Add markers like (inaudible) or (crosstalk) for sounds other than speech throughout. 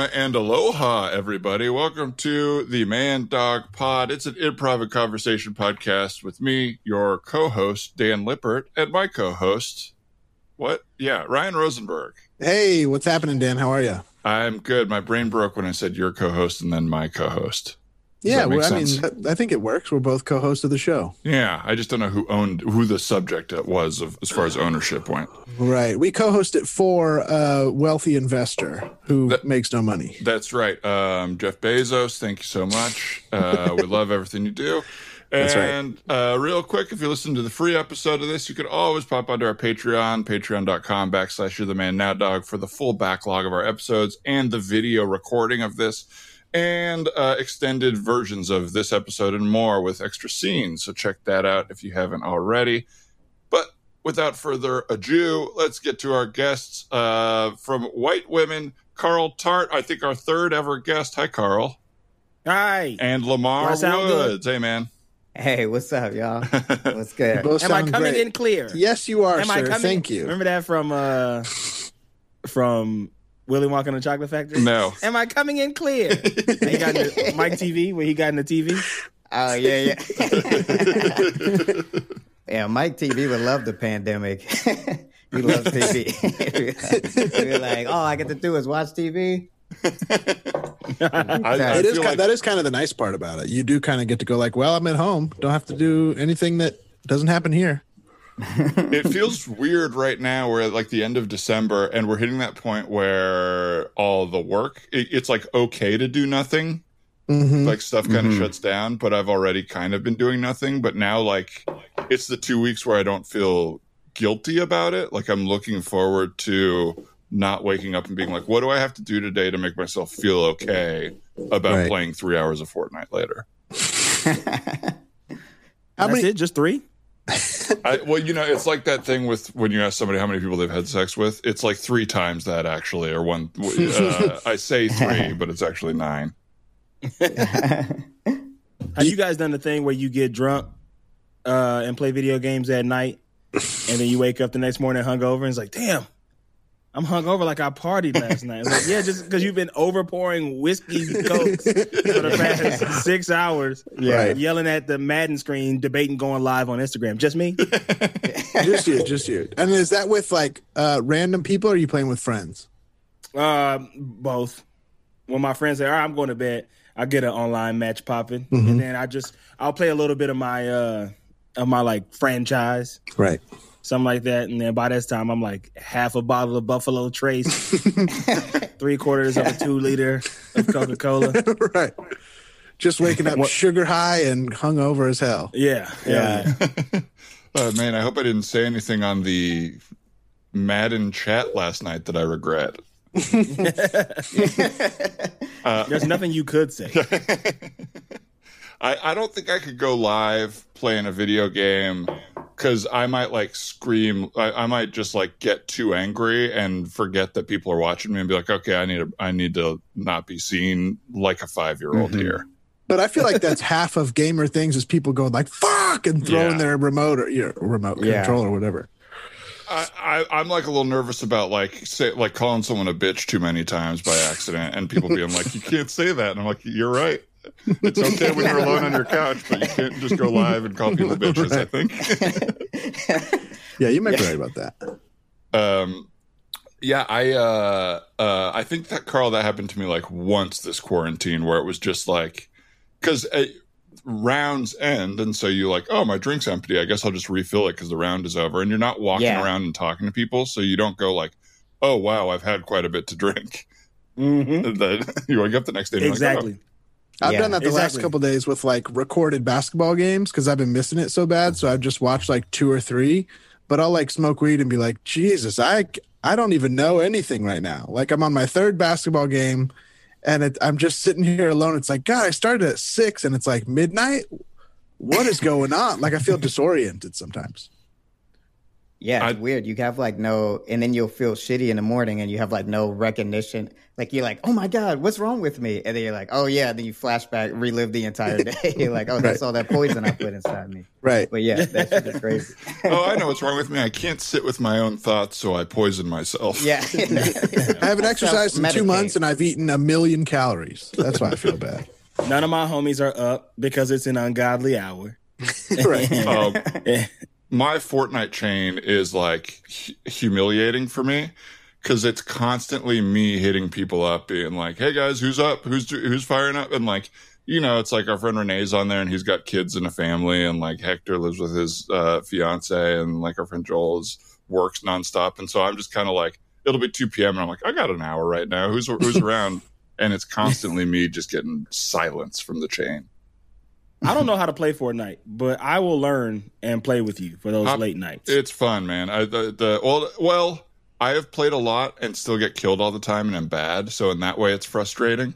and aloha, everybody. Welcome to the Man Dog Pod. It's an improv and conversation podcast with me, your co-host Dan Lippert, and my co-host, what? Yeah, Ryan Rosenberg. Hey, what's happening, Dan? How are you? I'm good. My brain broke when I said your co-host and then my co-host. Does yeah, well, I sense? mean, I think it works. We're both co-hosts of the show. Yeah, I just don't know who owned who the subject was of as far as ownership went. Right. We co-host it for a wealthy investor who That- makes no money. That's right. Um, Jeff Bezos, thank you so much. Uh, we love everything you do. That's right. And uh, real quick, if you listen to the free episode of this, you could always pop onto our Patreon, patreon.com backslash you're the man now dog for the full backlog of our episodes and the video recording of this and uh, extended versions of this episode and more with extra scenes. So check that out if you haven't already. But without further ado, let's get to our guests uh, from White Women. Carl Tart, I think our third ever guest. Hi, Carl. Hi. And Lamar I sound good? Woods. Hey, man. Hey, what's up, y'all? (laughs) What's good? Am I coming great. in clear? Yes, you are, Am sir. I coming? Thank you. Remember that from uh from Willy Wonka and the Chocolate Factory? No. Am I coming in clear? (laughs) He got in the, Mike TV where he got in the TV. Oh yeah, yeah. (laughs) yeah, Mike TV would love the pandemic. (laughs) he loves TV. We're like, all I get to do is watch TV. I, I it is feel ki- like that is kind of the nice part about it. You do kind of get to go like, well, I'm at home. Don't have to do anything that doesn't happen here. It (laughs) feels weird right now. We're at like the end of December and we're hitting that point where all the work, it, it's like okay to do nothing. hmm Like stuff kind of shuts down, but I've already kind of been doing nothing. But now, like, it's the two weeks where I don't feel guilty about it. Like, I'm looking forward to not waking up and being like, what do I have to do today to make myself feel okay about Right. playing three hours of Fortnite later? (laughs) How That's many? it? Just three? I, well, you know, it's like that thing with when you ask somebody how many people they've had sex with. It's like three times that actually, or one. Uh, I say three, but it's actually nine. Have you guys done the thing where you get drunk uh, and play video games at night, and then you wake up the next morning hungover and it's like, damn, I'm hungover like I partied last night. Like, yeah, just because you've been overpouring whiskey cokes for the past (laughs) six hours, Right. yelling at the Madden screen, debating going live on Instagram. Just me? (laughs) just you, just you. And is that with like uh, random people or are you playing with friends? Uh, both. When my friends say, "All right, I'm going to bed," I get an online match popping, and then I just I'll play a little bit of my uh of my like franchise. Right. Something like that. And then by this time, I'm like half a bottle of Buffalo Trace, (laughs) three quarters of a two liter of Coca Cola. (laughs) right. Just waking up sugar high and hungover as hell. Yeah, yeah. (laughs) Oh man, I hope I didn't say anything on the Madden chat last night that I regret. Uh, There's nothing you could say. I, I don't think I could go live playing a video game because I might like scream. I, I might just like get too angry and forget that people are watching me and be like, okay, I need to, I need to not be seen like a five year old mm-hmm. here. But I feel like that's half of gamer things is people going like fuck and throwing Yeah. their remote or you know, remote Yeah. control or whatever. I, I, I'm like a little nervous about like say like calling someone a bitch too many times by accident and people being like, you can't say that. And I'm like, you're right. It's okay when you're alone on your couch, but you (laughs) can't just go live and call people bitches. I think. (laughs) Yeah, you might be right about that. Um, yeah, I uh, uh, I think that Carl, that happened to me like once this quarantine, where it was just like, because uh, rounds end, and so you like, oh, my drink's empty. I guess I'll just refill it because the round is over, and you're not walking Yeah. around and talking to people, so you don't go like, oh wow, I've had quite a bit to drink. hmm And (laughs) then you wake up the next day, and you're like, Exactly. I've Yeah, done that the last exactly. couple days with like recorded basketball games because I've been missing it so bad. So I've just watched like two or three. But I'll like smoke weed and be like, Jesus, I I don't even know anything right now. Like I'm on my third basketball game, and it, I'm just sitting here alone. It's like God, I started at six, and it's like midnight. what is going on? Like I feel disoriented sometimes. Yeah, it's I- weird. You have like no, and then you'll feel shitty in the morning, and you have like no recognition. Like you're like, oh my god, what's wrong with me? And then you're like, oh yeah. Then you flashback, relive the entire day. (laughs) you're like, oh, that's all that poison I put inside me. (laughs) Right. But yeah, that's shit is crazy. (laughs) oh, I know what's wrong with me. I can't sit with my own thoughts, so I poison myself. yeah, I haven't exercised in two months and I've eaten a million calories. That's why I feel bad. None of my homies are up because it's an ungodly hour. right. Um, my Fortnite chain is like hu- humiliating for me because it's constantly me hitting people up, being like, "Hey guys, who's up? Who's who's firing up?" And like, you know, it's like our friend Renee's on there, and he's got kids and a family, and like Hector lives with his uh, fiance, and like our friend Joel is works nonstop, and so I'm just kind of like, it'll be 2 p.m. and I'm like, I got an hour right now. Who's who's (laughs) around? And it's constantly me just getting silence from the chain. I don't know how to play Fortnite, but I will learn and play with you for those Uh, late nights. It's fun, man. I the, the well, well, I have played a lot and still get killed all the time, and I'm bad. So in that way, it's frustrating.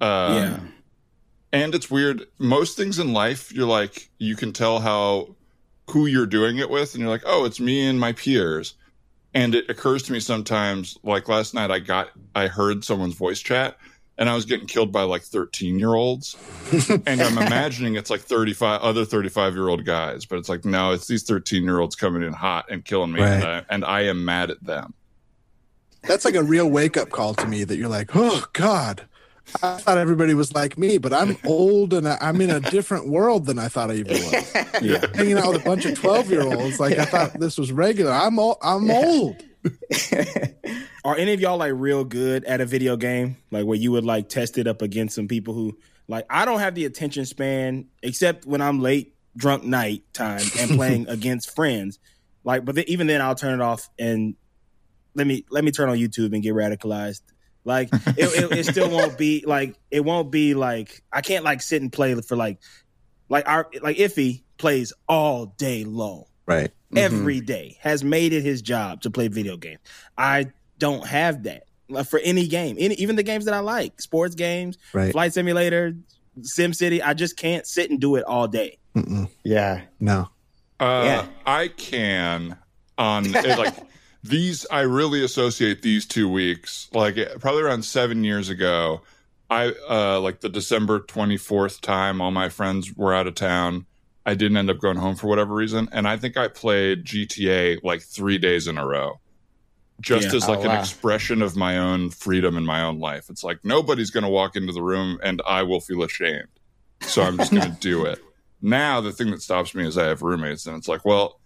Um, yeah. and it's weird. Most things in life, you're like, you can tell how who you're doing it with, and you're like, oh, it's me and my peers. And it occurs to me sometimes, like last night, I got, I heard someone's voice chat, and I was getting killed by like 13 year olds, and I'm imagining it's like 35 other 35 year old guys, but it's like no, it's these 13 year olds coming in hot and killing me, and, I, and I am mad at them. That's like a real wake up call to me that you're like, oh God, I thought everybody was like me, but I'm old and I- I'm in a different world than I thought I even was. (laughs) Yeah. Hanging out with a bunch of 12 year olds, like I thought this was regular. I'm old. I'm (laughs) old. Are any of y'all like real good at a video game? Like where you would like test it up against some people who like I don't have the attention span except when I'm late drunk night time (laughs) and playing against friends. Like, but then, even then I'll turn it off and let me let me turn on YouTube and get radicalized. Like it, it, it still (laughs) won't be like it won't be like I can't like sit and play for like like our like Iffy plays all day long Right. every mm-hmm. day has made it his job to play video games. I don't have that for any game, any, even the games that I like, sports games, Right. Flight Simulator, Sim City. I just can't sit and do it all day. Mm-mm. yeah. No. Uh, Yeah. I can on (laughs) like these. I really associate these two weeks. Like probably around seven years ago, I uh, like the December twenty fourth time. All my friends were out of town. I didn't end up going home for whatever reason, and I think I played GTA like three days in a row, just Yeah. as Oh, like an oh, wow. expression of my own freedom in my own life. It's like nobody's going to walk into the room, and I will feel ashamed. So I'm just going to do it (laughs) now the thing that stops me is I have roommates, and it's like, well,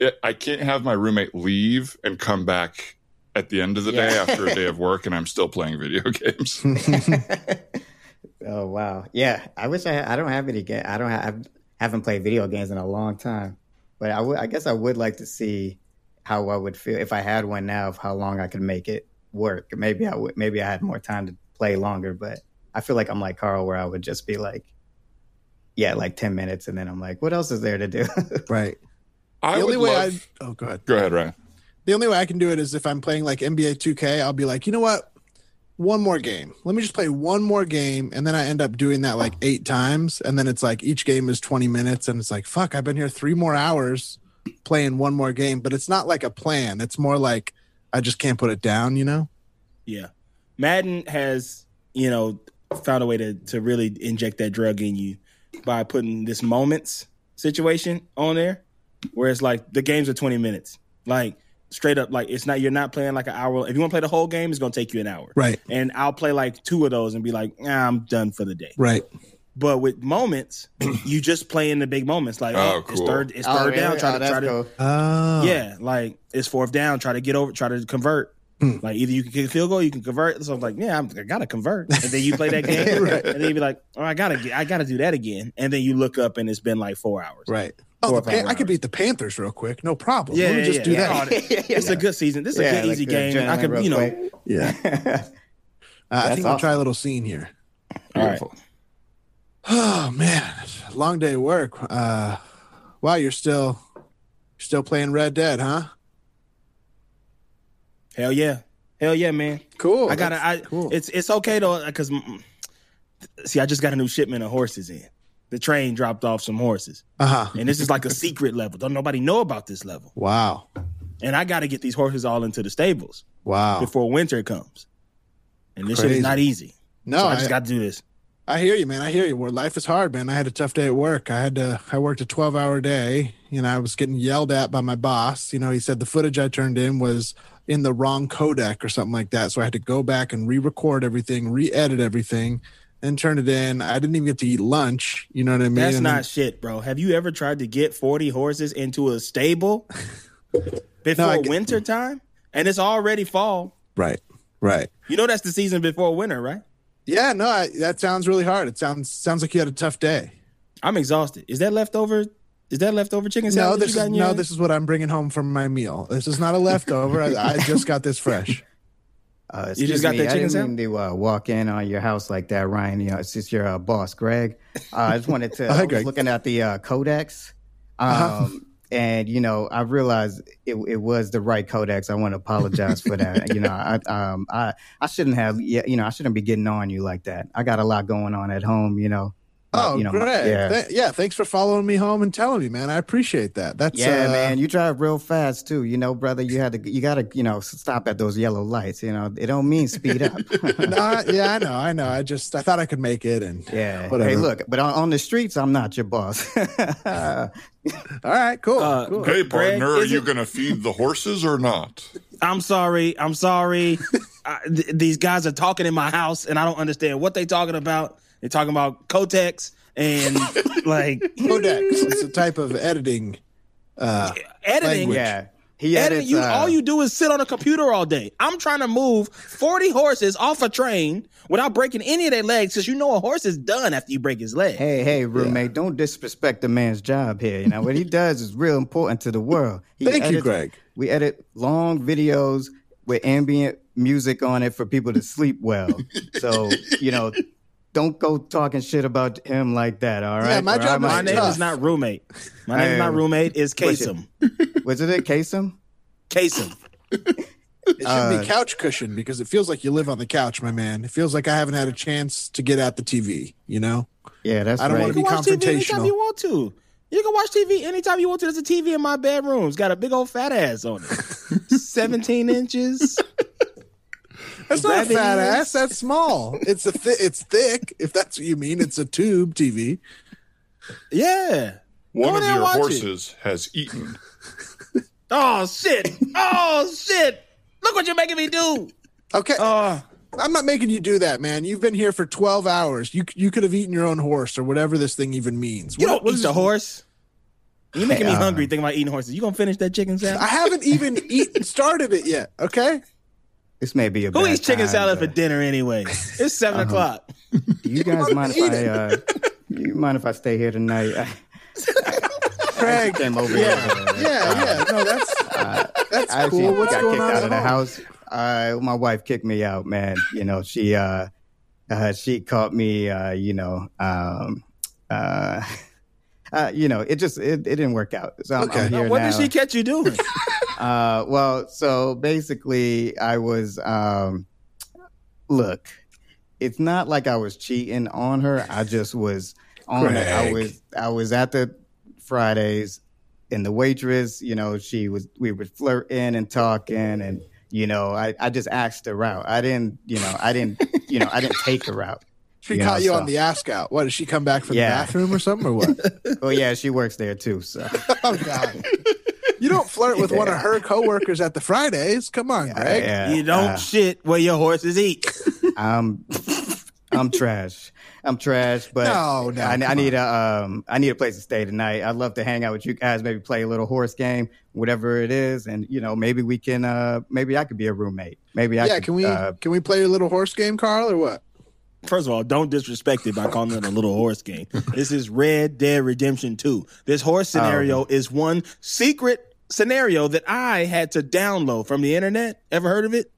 it, I can't have my roommate leave and come back at the end of the day after a day of work, and I'm still playing video (laughs) games. (laughs) oh wow. Yeah. I wish I. I don't have any game. I don't have. I haven't played video games in a long time, but I would. I guess I would like to see how I would feel if I had one now. Of how long I could make it work. Maybe I would. Maybe I had more time to play longer, but I feel like I'm like Carl, where I would just be like, yeah, like ten minutes, and then I'm like, what else is there to do? (laughs) Right. I the would only way love. I oh go ahead. Go ahead, Ryan. The only way I can do it is if I'm playing like NBA 2K, I'll be like, you know what? One more game. Let me just play one more game. And then I end up doing that like eight times. And then it's like each game is 20 minutes. And it's like, fuck, I've been here three more hours playing one more game. But it's not like a plan. It's more like I just can't put it down, you know? Yeah, Madden has you know found a way to to really inject that drug in you by putting this moments situation on there, where it's like the games are twenty minutes, like straight up, like it's not you're not playing like an hour. If you want to play the whole game, it's gonna take you an hour. Right. And I'll play like two of those and be like, I'm done for the day. Right. But with moments, (clears throat) you just play in the big moments. Like, Oh, oh, it's cool. third, it's Oh, third really? down. Try Oh, to that's try to. Oh. yeah, like it's fourth down. Try to get over. Try to convert. Hmm. Like either you can kick a field goal, you can convert. So I'm like, yeah, I'm, I gotta convert. And then you play that (laughs) game, Right. and then you be like, oh, I gotta, get, I gotta do that again. And then you look up, and it's been like four hours. Right. Oh, Four the or Pan- I could beat the Panthers real quick. No problem. Yeah, Let me yeah, just yeah, do yeah. that. Oh, (laughs) It's a good season. This is a good like easy the game. I could, you know, quick. Yeah. (laughs) Uh, I That's think I'll awesome. try a little scene here. all right. Oh man, long day of work. Uh, wow, you're still still playing Red Dead, huh? Hell yeah, hell yeah, man. Cool. I gotta. I cool. it's it's okay though because see, I just got a new shipment of horses in, the train dropped off some horses, Uh huh. and this is like a secret level. Don't nobody know about this level. Wow. And I got to get these horses all into the stables Wow. before winter comes. And this shit is not easy. No, so I I, just got to do this. I hear you, man. I hear you. Where life is hard, man. I had a tough day at work. I had to. I worked a twelve hour day. You know, I was getting yelled at by my boss. You know, he said the footage I turned in was in the wrong codec or something like that. So I had to go back and re-record everything, re-edit everything, and turn it in. I didn't even get to eat lunch. You know what I mean? That's And then- not shit, bro. Have you ever tried to get 40 horses into a stable (laughs) before I get- winter time? And it's already fall. right. Right. You know that's the season before winter, right? Yeah. No, I, that sounds really hard. It sounds sounds like you had a tough day. I'm exhausted. Is that leftover? Is that leftover chicken No, salad? that this you got is in no. hand? This is what I'm bringing home from my meal. This is not a leftover. I, I just got this fresh. (laughs) Uh, You just got me, that I chicken didn't mean to uh, walk in on your house like that, Ryan. You know, it's just your uh, boss, Greg. Uh, I just wanted to. (laughs) Hi, I was Greg. looking at the uh, codex, um, Uh-huh. And you know, I realized it, it was the right codex. I want to apologize for that. you know, I (laughs) um, I I shouldn't have. You know, I shouldn't be getting on you like that. I got a lot going on at home. You know. Uh, Oh, you know, great. yeah. Th- yeah. Thanks for following me home and telling me, man. I appreciate that. That's Yeah, uh, man, you drive real fast too. You know, brother, you had to, you gotta, you know, stop at those yellow lights. You know, it don't mean speed up. (laughs) no, I- yeah, I know, I know. I just I thought I could make it, and Yeah. Whatever. Hey, look, but on, on the streets, I'm not your boss. (laughs) all right, cool. Uh, cool. Hey, Greg, partner, are is you it- going to feed the horses or not? I'm sorry. I'm sorry. (laughs) I, th- these guys are talking in my house, and I don't understand what they're talking about. They're talking about Kotex and (laughs) like Codex. It's a type of editing. Uh, editing. Language. yeah. He Editing, you, uh, all you do is sit on a computer all day. I'm trying to move 40 horses off a train without breaking any of their legs because you know a horse is done after you break his leg. Hey, hey, roommate, don't disrespect the man's job here. You know what he does is real important to the world. He Thank you, edits- Greg. We edit long videos with ambient music on it for people to sleep well. (laughs) So you know, don't go talking shit about him like that. All right. Yeah, my Or job My name tough. is not roommate. My name is Hey, not roommate. It's what's it? Kasem. (laughs) Was it a Kasem? Kasem. (laughs) it should Uh, be couch cushion because it feels like you live on the couch, my man. It feels like I haven't had a chance to get at the TV. You know, Yeah, that's I don't right. wanna You be can watch TV anytime you want to. You can watch TV anytime you want to. There's a TV in my bedroom. It's got a big old fat ass on it. (laughs) 17 inches. That's not a fat ears. ass. That's small. (laughs) It's a thi- it's thick. If that's what you mean, it's a tube TV. Yeah. One Go of there your watch it. horses has eaten. (laughs) Oh, shit. Oh, shit. Look what you're making me do. Okay, Oh, I'm not making you do that, man. You've been here for 12 hours. You you could have eaten your own horse or whatever this thing even means. you What- don't what eat is- the horse. You're making me Hey, uh, hungry thinking about eating horses. You gonna finish that chicken sandwich? I haven't even (laughs) eaten started it yet. Okay. This may be a Who bad eats chicken time, salad for dinner anyway? It's 7 Uh-huh. o'clock. Do you guys mind if I? Uh, you mind if I stay here tonight? (laughs) Craig. came over Yeah, here. yeah, yeah. No, that's that's I actually cool. What's got going kicked on out of the house. Uh, my wife kicked me out, man. You know, she uh, uh she caught me. Uh, you know, um, uh, (laughs) uh, you know, it just it, it didn't work out. So I'm, Okay. I'm here what now. did she catch you doing? (laughs) Uh, well, so basically, I was. Um, look, it's not like I was cheating on her. I just was on. it. I was. I was at the Fridays, and the waitress. You know, she was. We were flirting and talking, and you know, I I just asked her out. I didn't. You know, I didn't. You know, I didn't take her out. She You caught know, you so- on the ask out. What did she come back from Yeah. the bathroom or something or what? (laughs) Oh yeah, she works there too. So (laughs) oh God. You don't flirt with one of her coworkers at the Fridays. Come on, Greg. yeah, you don't uh, shit where your horses eat. (laughs) I'm I'm trash. I'm trash, but No, no, I, I need a um I need a place to stay tonight. I'd love to hang out with you guys, maybe play a little horse game, whatever it is, and you know maybe we can uh maybe I could be a roommate. Maybe I yeah, could, can we uh, can we play a little horse game, Carl, or what? First of all, don't disrespect it by calling it a little horse game. This is Red Dead Redemption 2. This horse scenario is one secret scenario that I had to download from the internet. Ever heard of it?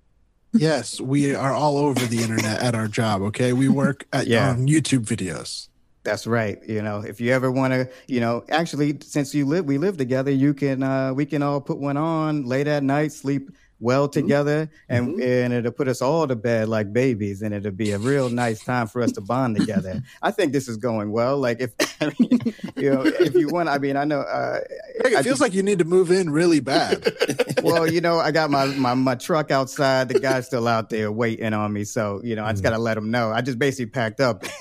Yes, we are all over the internet at our job. Okay, we work (laughs) at, Yeah. on YouTube videos. That's right. You know, if you ever want to, you know, actually, since you live, we live together, you can, uh, we can all put one on late at night, sleep well mm-hmm. together, and mm-hmm. and it'll put us all to bed like babies, and it'll be a real nice time for us to bond together. I think this is going well. Like if (laughs) I mean, you know, if you want, I mean, I know. Uh, Greg, I it feels like you need to move in really bad. (laughs) well, you know, I got my, my my truck outside. The guy's still out there waiting on me, so you know, I just mm. got to let him know. I just basically packed up. (laughs)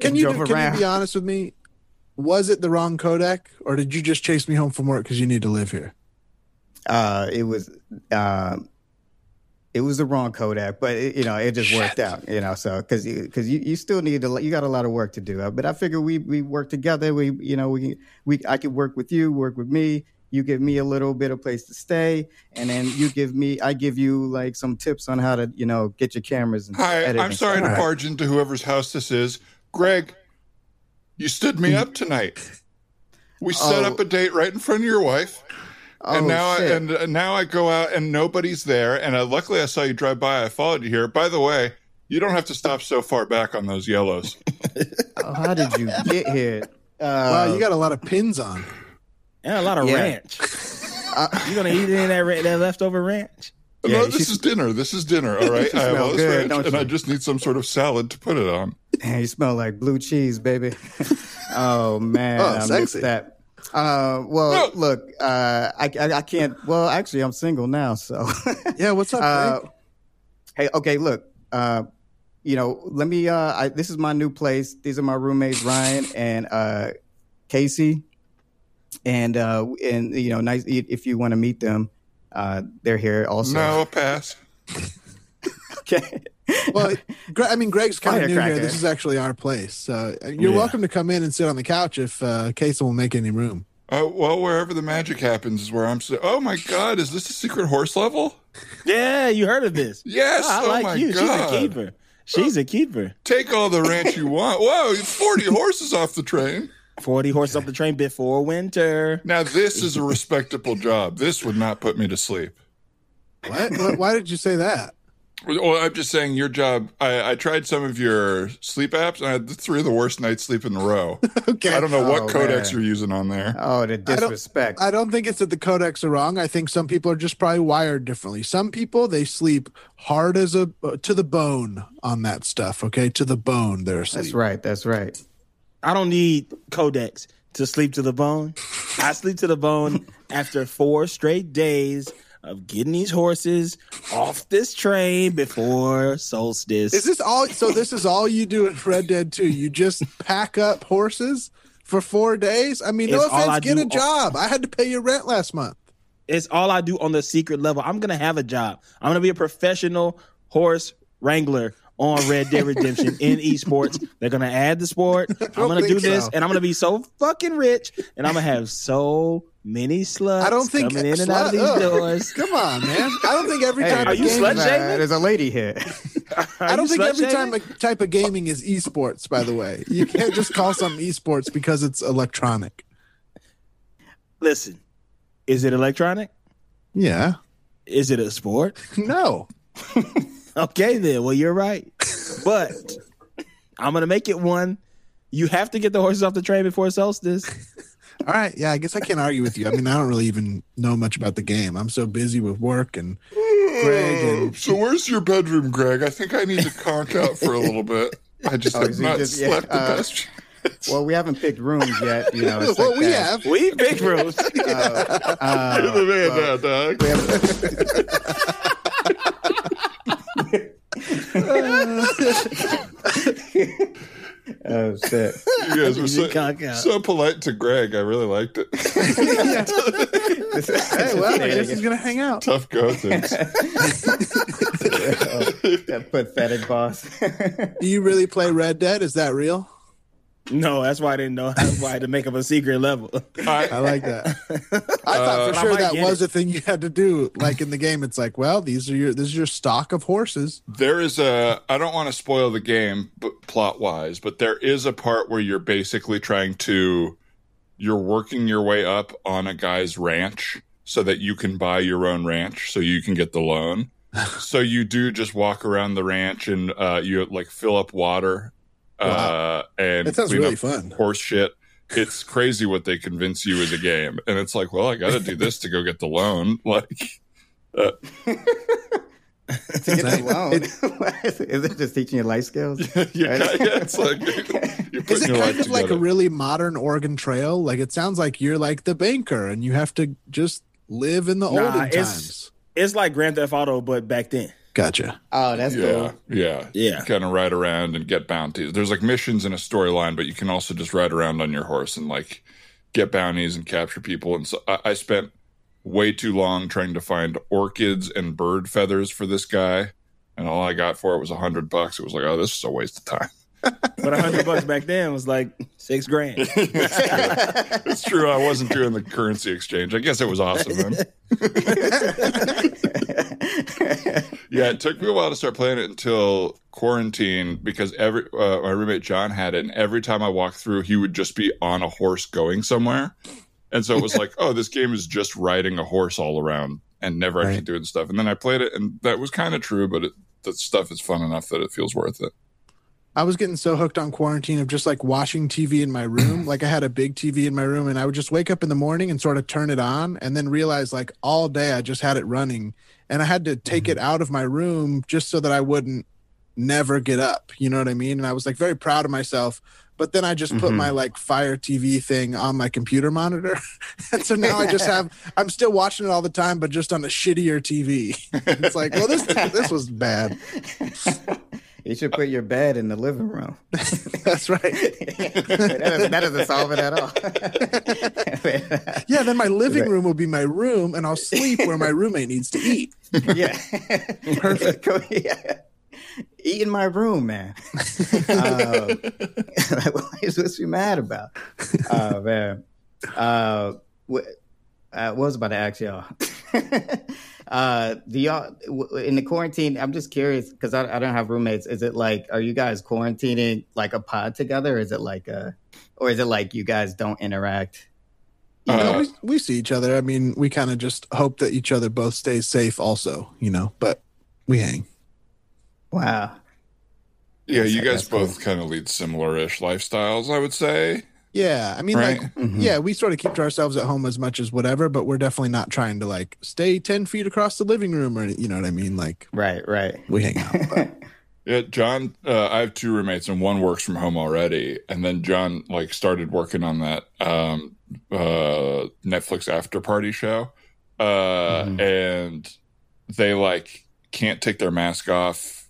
Can you can you be honest with me? Was it the wrong codec, or did you just chase me home from work because you need to live here? Uh, it was um, it was the wrong Kodak, but it, you know, it just worked out. You know, so because because you, you still need to you got a lot of work to do. Uh, But I figure we we work together. We you know we we I could work with you, work with me. You give me a little bit of place to stay, and then you give me I give you like some tips on how to you know get your cameras. And Hi, edit I'm and sorry stuff. to barge into whoever's house this is. Greg, you stood me up tonight. We set Oh. up a date right in front of your wife. And Oh, now I, and uh, now I go out and nobody's there. And uh, luckily I saw you drive by. I followed you here. By the way, you don't have to stop so far back on those yellows. (laughs) Oh, how did you get here? Uh, wow, you got a lot of pins on. And a lot of Yeah. ranch. (laughs) you gonna eat any of that, ra- that leftover ranch? Yeah, no, this should- is dinner. This is dinner. All right. (laughs) I have smell all this good, ranch, and? I just need some sort of salad to put it on. Man, you smell like blue cheese, baby. oh man, Oh, I missed that. Uh, well, No. look, uh, I, I I can't. Well, actually, I'm single now, so. Yeah, what's up? uh, hey, okay, look. Uh, you know, let me. Uh, I, this is my new place. These are my roommates, Ryan and uh, Casey, and uh, and you know, nice if you want to meet them. Uh, they're here also. No, pass. (laughs) Okay. Well, (laughs) Gre- I mean, Greg's kind of new here. This is actually our place, so uh, you're Yeah. welcome to come in and sit on the couch if uh, Casey will make any room. Uh, well, wherever the magic happens is where I'm. So- oh my God, is this a secret horse level? Yeah, you heard of this. (laughs) Yes. I oh like my you. God. She's a keeper. She's a keeper. Take all the ranch you want. Whoa, 40 (laughs) horses off the train. 40 horse off the train before winter. Now, this is a respectable job. This would not put me to sleep. What? Why- Why did you say that? Well, I'm just saying your job. I, I tried some of your sleep apps, and I had three of the worst nights sleep in a row. (laughs) Okay. I don't know what Oh, codecs man. you're using on there. Oh, the disrespect. I don't think it's that the codecs are wrong. I think some people are just probably wired differently. Some people they sleep hard as a uh, to the bone on that stuff. Okay, to the bone. They're asleep. that's right. That's right. I don't need Codex to sleep to the bone. I sleep to the bone after four straight days of getting these horses off this train before solstice. Is this all? So this is all you do in Red Dead 2? You just pack up horses for four days? I mean, no It's offense, get a job. I had to pay your rent last month. It's all I do on the secret level. I'm gonna have a job. I'm gonna be a professional horse wrangler on Red Dead Redemption in (laughs) esports. They're gonna add the sport. I'm gonna do this, so. and I'm gonna be so fucking rich, and I'm gonna have so many sluts I don't think coming in and out of these slut- ugh. doors. Come on, man. I don't think every Hey, type are you slut shaming? There's a lady here. I don't think every time a type of gaming is esports. By the way, you can't just call something esports because it's electronic. Listen, is it electronic? Yeah. Is it a sport? No. (laughs) (laughs) Okay, then. Well, you're right. But I'm gonna make it one. You have to get the horses off the train before solstice. (laughs) All right. Yeah, I guess I can't argue with you. I mean, I don't really even know much about the game. I'm so busy with work and Greg and So, where's your bedroom, Greg? I think I need to conk out for a little bit. I just (laughs) Oh, have so not just- yeah, slept the uh, best. well, we haven't picked rooms yet. You know, it's well, like we that. have. We big rooms. Uh, You're the man now, dog. We (laughs) have- oh shit! You guys were so, so polite to Greg. I really liked it. (laughs) (laughs) Hey, well, I guess he's gonna hang out. Tough go things. that pathetic boss. Do you really play Red Dead? Is that real? No, that's why I didn't know. That's why I had to make up a secret level. I I, like that. (laughs) I thought Uh, for I sure that was it. a thing you had to do. Like in the game, it's like, well, these are your this is your stock of horses. there is a. I don't want to spoil the game, but plot wise, but there is a part where you're basically trying to. You're working your way up on a guy's ranch so that you can buy your own ranch, so you can get the loan. (laughs) so you do just walk around the ranch and uh, you like fill up water uh, and That sounds clean really fun. horse shit. It's crazy what they convince you as a game, and it's like, well, I got to do this to go get the loan. (laughs) Like, Uh, to get the loan. (laughs) is it just teaching you life skills? (laughs) yeah, yeah, it's like you're Is it your kind life of like a really modern Oregon Trail? Like it sounds like you're like the banker and you have to just live in the Nah, olden it's- times. It's like Grand Theft Auto, but back then. Gotcha. Oh, that's yeah, cool. yeah, Yeah. Kind of ride around and get bounties. There's like missions in a storyline, but you can also just ride around on your horse and like get bounties and capture people. And so I, I spent way too long trying to find orchids and bird feathers for this guy, and all I got for it was a hundred bucks. It was like, oh, this is a waste of time. (laughs) But a hundred bucks back then was like six grand. (laughs) it's true. I wasn't doing the currency exchange. I guess it was awesome then. (laughs) (laughs) Yeah, it took me a while to start playing it until quarantine because every uh, my roommate John had it, and every time I walked through, he would just be on a horse going somewhere, and so it was (laughs) like, oh, this game is just riding a horse all around and never actually doing stuff. And then I played it, and that was kind of true, but it, the stuff is fun enough that it feels worth it. I was getting so hooked on quarantine of just like watching TV in my room. (clears throat) like I had a big TV in my room and I would just wake up in the morning and sort of turn it on and then realize like all day I just had it running and I had to take it out of my room just so that I wouldn't never get up. You know what I mean? And I was like very proud of myself. But then I just put Mhm. my like Fire TV thing on my computer monitor. (laughs) and so now I just have I'm still watching it all the time, but just on a shittier TV. (laughs) it's like, well, this this was bad. (laughs) you should put your bed in the living room. (laughs) That's right. that, doesn't, that doesn't solve it at all. Yeah, then my living room will be my room, and I'll sleep where my roommate needs to eat. yeah. Perfect. (laughs) Yeah. Eat in my room, man. um, (laughs) like, what's you mad about? Oh man. Uh, what, uh, what was about to ask y'all? (laughs) uh, do y'all in the quarantine? I'm just curious because I, I don't have roommates. Is it like are you guys quarantining like a pod together? Or is it like a, or is it like you guys don't interact? You know, Uh, we, we see each other. I mean, we kind of just hope that each other both stays safe, also. You know, but we hang. Wow. Yeah, you guys both kind of lead similar-ish lifestyles, I would say. Yeah, I mean, Right. like, Mhm. yeah, we sort of keep to ourselves at home as much as whatever, but we're definitely not trying to like stay ten feet across the living room or you know what I mean. Like, Right. Right. we hang out. But (laughs) Yeah, John. Uh, I have two roommates, and one works from home already. And then John like started working on that um, uh, Netflix after party show, uh, Mhm. and they like can't take their mask off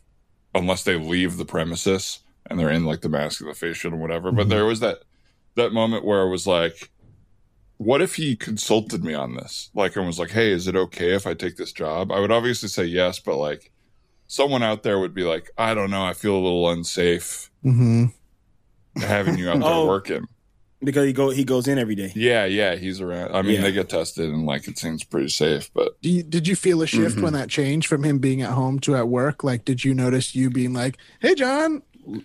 unless they leave the premises, and they're in like the mask and the face shield and whatever. But Mhm. there was that that moment where I was like. What if he consulted me on this? Like, and was like, "Hey, is it okay if I take this job?" I would obviously say yes, but like, someone out there would be like, I don't know, I feel a little unsafe hmm having you out (laughs) there Oh. working. because he go he goes in every day. Yeah, yeah, he's around. I mean, Yeah. they get tested and like it seems pretty safe, but Do you, did you feel a shift Mhm. when that changed from him being at home to at work? Like, did you notice you being like, "Hey, John,"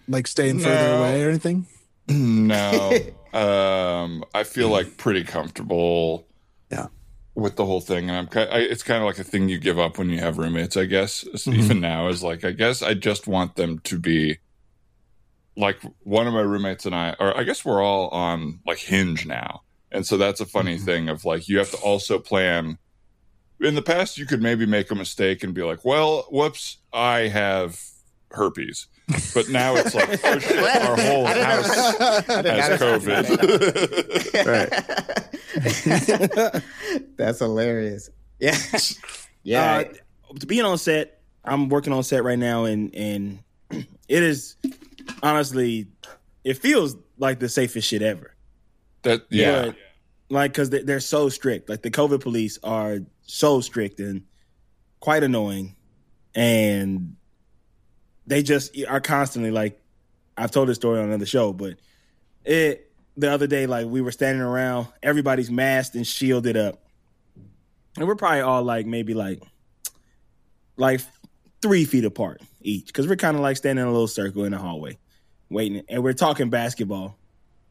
like staying further away or anything? (clears throat) no. (laughs) um, I feel like pretty comfortable. Yeah. With the whole thing, and I'm kind. I, it's kind of like a thing you give up when you have roommates. I guess Mhm. even now is like I guess I just want them to be like one of my roommates and I, or I guess we're all on like Hinge now, and so that's a funny Mhm. thing of like you have to also plan. In the past, you could maybe make a mistake and be like, "Well, whoops, I have herpes," but now it's like, (laughs) "Oh shit, our whole house." know- has know- COVID. (laughs) That's hilarious. Yeah. (laughs) Uh, Yeah. to being on set, I'm working on set right now, and and (clears throat) it is honestly, it feels like the safest shit ever. that yeah, But, like because they, they're so strict. Like the COVID police are so strict and quite annoying, and they just are constantly like. I've told this story on another show, but it the other day, like we were standing around, everybody's masked and shielded up, and we're probably all like maybe like like three feet apart each because we're kind of like standing in a little circle in the hallway, waiting, and we're talking basketball,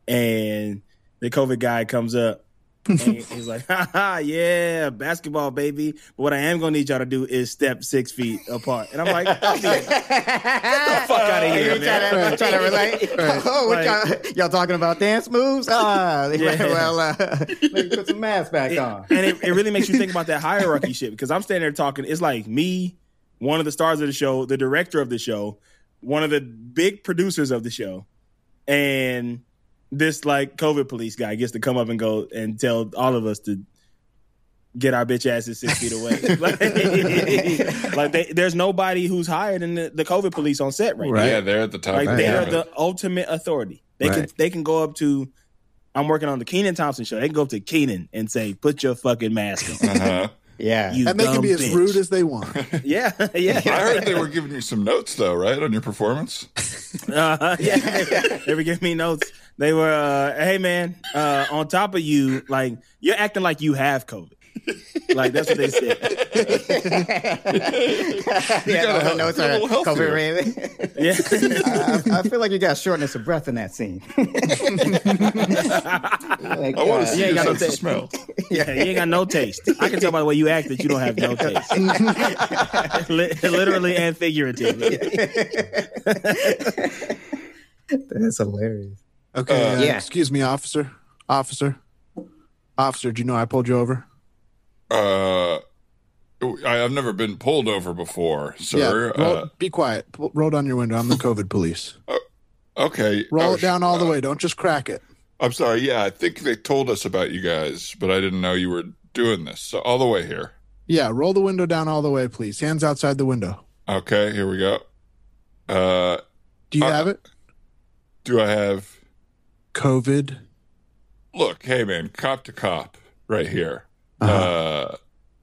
and the COVID guy comes up he's like, (laughs) ha ha, yeah, basketball, baby. But what I am gonna need y'all to do is step six feet apart. And I'm like, "Don't do that. Get the fuck out of here, You man. trying to, trying to relate? Oh, what y'all, y'all talking about dance moves? Ah, (laughs) Yeah. well, uh, (laughs) let me put some masks back on. and it, it really makes you think about that hierarchy shit because I'm standing there talking. It's like me, one of the stars of the show, the director of the show, one of the big producers of the show, and this like COVID police guy gets to come up and go and tell all of us to get our bitch asses six feet away. (laughs) like, (laughs) like they, there's nobody who's higher than the, the COVID police on set right, now. Yeah, they're at the top. Like they are pyramid. the ultimate authority. They can they can go up to. I'm working on the Kenan Thompson show. They can go up to Kenan and say, "Put your fucking mask on." Uh-huh. (laughs) Yeah. You and they can dumb be as rude as they want. yeah, yeah, I heard they were giving you some notes though, right, on your performance. uh, yeah. They, they were giving me notes. They were, uh, "Hey man, uh, on top of you, like you're acting like you have COVID." Like that's what they said. (laughs) yeah, gotta all the help- notes get a are little healthier. COVID related. Yeah, (laughs) I, I feel like you got shortness of breath in that scene. (laughs) Like, I want uh, to see you your got no sense of taste. smell. yeah. You ain't got no taste. I can tell by the way you act that you don't have no taste. Literally and figuratively. That's hilarious. Okay. Uh, uh, Yeah. Excuse me, officer. Officer. Officer, do you know I pulled you over? Uh, I, I've never been pulled over before, sir. Yeah. Roll, uh, be quiet. Pull, roll down your window. I'm the COVID police. (laughs) okay. Roll Oh, it down all the way. Don't just crack it. I'm sorry. Yeah, I think they told us about you guys, but I didn't know you were doing this. So all the way here. Yeah. Roll the window down all the way, please. Hands outside the window. Okay, here we go. Uh, Do you Uh, have it? do I have? COVID. Look, hey man, cop to cop, right here. Uh-huh. Uh,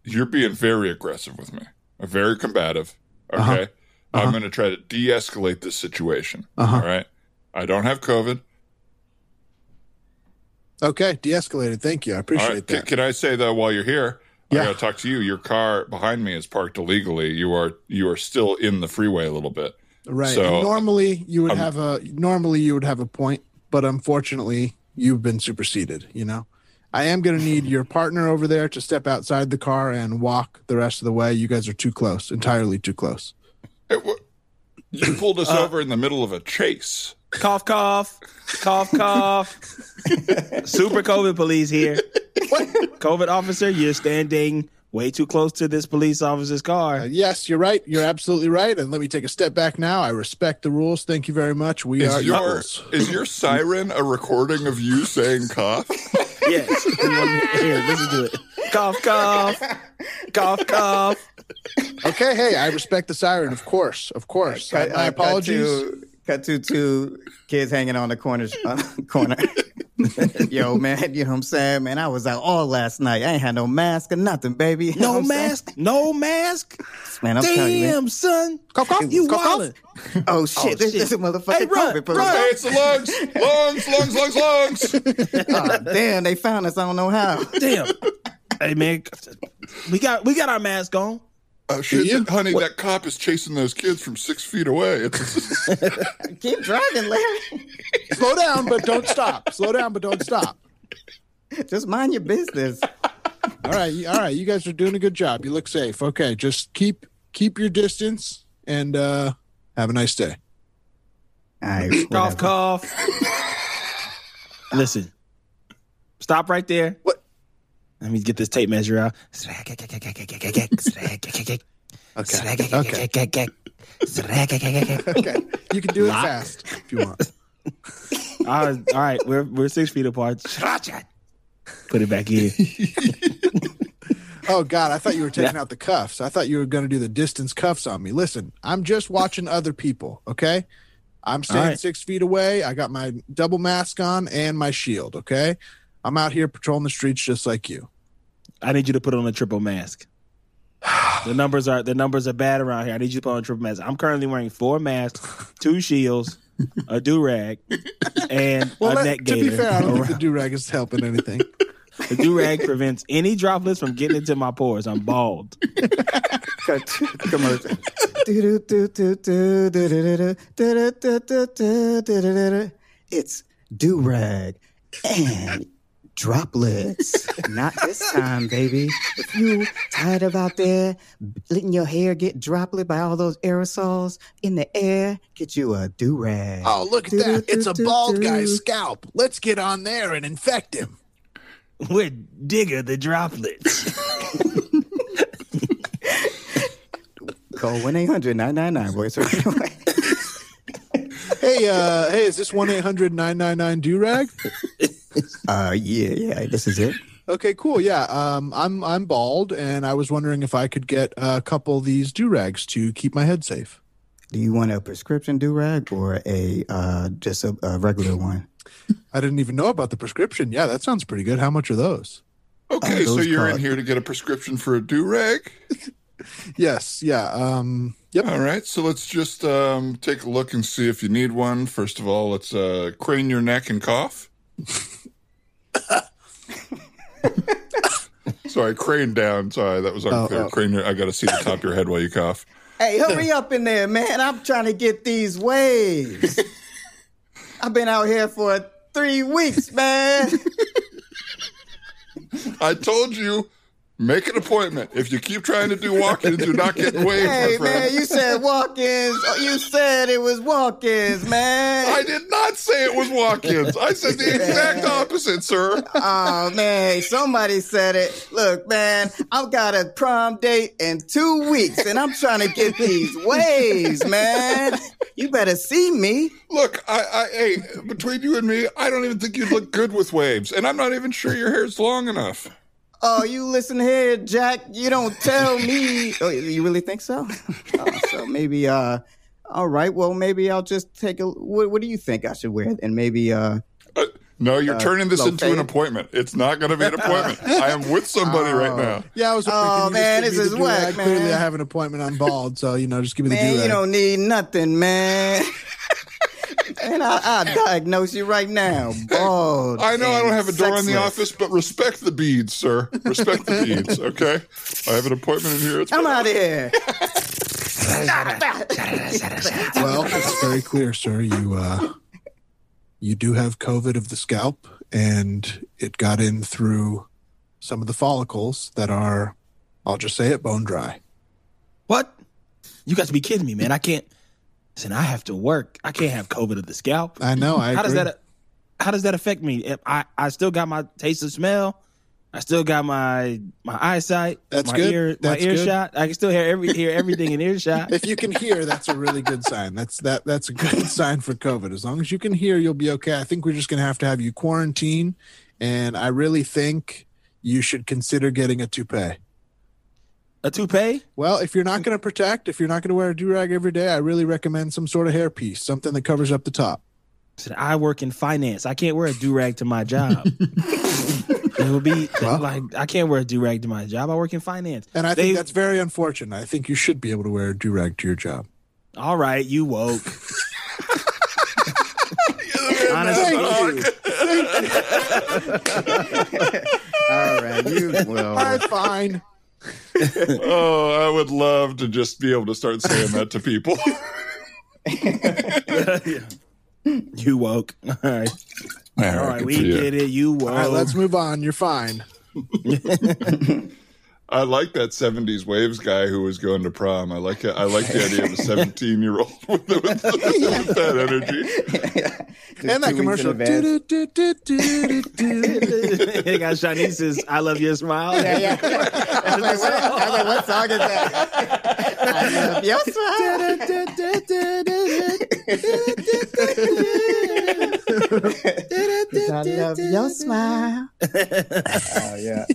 you're being very aggressive with me. I'm very combative. Okay, Uh-huh. I'm Uh-huh. going to try to de-escalate this situation. Uh-huh. all right. I don't have COVID. Okay. De-escalated. Thank you. I appreciate right. Can, that. can I say though, while you're here, Yeah. I got to talk to you. Your car behind me is parked illegally. You are you are still in the freeway a little bit. Right. So, And normally you would um, have a normally you would have a point, but unfortunately you've been superseded, you know. I am going to need your partner over there to step outside the car and walk the rest of the way. You guys are too close, entirely too close. Hey, wha- you pulled us uh, over in the middle of a chase. Cough, cough, cough, cough. (laughs) Super COVID police here. COVID officer, you're standing way too close to this police officer's Uh, car. yes, you're right. You're absolutely right. And let me take a step back now. I respect the rules. Thank you very much. We are Is your equals. is your siren a recording of you saying cough? (laughs) Yes. You want me- Here, listen to it. Cough, cough, cough, cough. Okay, hey, I respect the siren, of course, of course. Cut- My uh, apologies. Cut to, two kids hanging on the corner. Uh, (laughs) corner. (laughs) Yo, man, you know what I'm saying? Man, I was out all last night. I ain't had no mask or nothing, baby. (laughs) You No what I'm saying? mask, no mask. Man, I'm telling you, man. Damn, son. Cough, cough, You cough, cough. wildin'. Oh, shit. this, shit. this is a motherfucking Hey, run, COVID police. run. hey, it's the lungs, lungs, lungs, lungs, lungs. Ah, damn, they found us. I don't know how. Damn. Hey man, we got we got our mask on. Oh shit, you? honey, that cop is chasing those kids from six feet away. It's, (laughs) Keep driving, Larry. Slow down, but don't stop. Slow down, but don't stop. Just mind your business. all right, all right. You guys are doing a good job. You look safe. Okay, just keep keep your distance and uh have a nice day. All right, Cough, whatever. cough. (laughs) Listen, stop right there. What? Let me get this tape measure out. Okay. Okay. You can do it fast if you want. (laughs) all right, all right, we're we're six feet apart. Put it back in. (laughs) Oh God, I thought you were taking out the cuffs. I thought you were going to do the distance cuffs on me. Listen, I'm just watching other people. Okay, I'm staying right. six feet away. I got my double mask on and my shield. Okay, I'm out here patrolling the streets just like you. I need you to put on a triple mask. the numbers are the numbers are bad around here. I need you to put on a triple mask. I'm currently wearing four masks, two shields, a do rag, and well, a that, neck gaiter. To be fair, I don't think the do rag is helping anything. (laughs) The do rag prevents any droplets from getting into my pores. I'm bald. Commercial. It's do rag and droplets. Not this time, baby. If you tired of out there letting your hair get droplet by all those aerosols in the air, get you a do rag. Oh, look at that. It's a bald guy's scalp. Let's get on there and infect him. We're digger the droplets. (laughs) Call 1 800 999 boys. (laughs) Hey, uh, hey, is this 1 800 999 Durag? (laughs) (laughs) Uh, yeah, yeah, this is it. Okay, cool. Yeah, um, I'm I'm bald, and I was wondering if I could get a couple of these do rags to keep my head safe. Do you want a prescription do rag or a uh, just a, a regular one? I didn't even know about the prescription. Yeah, that sounds pretty good. How much are those? Okay, so those you're in caught- here to get a prescription for a do rag. (laughs) Yes, yeah. Um, yep. All right, so let's just um, take a look and see if you need one. First of all, let's uh, crane your neck and cough. (laughs) (laughs) Sorry, crane down. Sorry, that was oh, unclear. oh. Crane. I got to see the top of your head while you cough. (laughs) Hey, hurry up in there, man. I'm trying to get these waves. (laughs) I've been out here for three weeks, man. I told you, make an appointment. If you keep trying to do walk-ins, you're not getting (laughs) waves, Hey, my friend. man, you said walk-ins. Oh, You said it was walk-ins, man. I did not say it was walk-ins. I said the exact (laughs) opposite, sir. Oh man, somebody said it. Look, man, I've got a prom date in two weeks, and I'm trying to get these waves, man. You better see me. Look, I, I, hey, between you and me, I don't even think you'd look good with waves, and I'm not even sure your hair's long enough. Oh, you listen here, Jack. You don't tell me. Oh, you really think so? (laughs) Oh, so maybe, uh, all right. Well, maybe I'll just take a. What, what do you think I should wear? And maybe, uh, Uh, no, you're Uh, turning this low into an appointment. It's not going to be an appointment. I am with somebody right now. Yeah, I was. wondering, Oh, can you just man, give this me is the whack, do-rag? Clearly. I have an appointment. I'm bald, so you know, just give me the man, you don't need nothing, man. (laughs) and I, I'll diagnose you right now. Bald. I know I don't have a door in the office, but respect the beads, sir. Respect the beads, okay? I have an appointment in here. It's I'm out of here. (laughs) Well, it's very clear, sir. You uh, you do have COVID of the scalp, and it got in through some of the follicles that are, I'll just say it, bone dry. what? You got to be kidding me, man. I can't. Listen, I have to work. I can't have COVID of the scalp. I know. I how does that? How does that affect me? If I I still got my taste of smell. I still got my my eyesight. That's my good. Ear, That's my earshot. I can still hear every hear everything in earshot. If you can hear, that's a really good sign. That's that. That's a good (laughs) sign for COVID. As long as you can hear, you'll be okay. I think we're just going to have to have you quarantine, and I really think you should consider getting a toupee. A toupee. Well, if you're not going to protect, if you're not going to wear a do rag every day, I really recommend some sort of hairpiece, something that covers up the top. Said, I work in finance. I can't wear a do rag to my job. (laughs) it would be Well. like I can't wear a do rag to my job. I work in finance. And I They- think that's very unfortunate. I think you should be able to wear a do rag to your job. all right. You woke. (laughs) Honestly, (laughs) All right, you will. All right, fine. (laughs) Oh, I would love to just be able to start saying that to people. (laughs) (laughs) you woke. All right. All All right. We for you. get it. You woke. All right, let's move on. You're fine. I like that '70s waves guy who was going to prom. I like it. I like the idea of a (laughs) 17 year old (laughs) with, with, (laughs) with that energy. and that two weeks in commercial. They got Shanice's "I Love Your Smile." Yeah, yeah. I was like, what, I was like, what song is that? I love your smile. I love your smile. Oh yeah.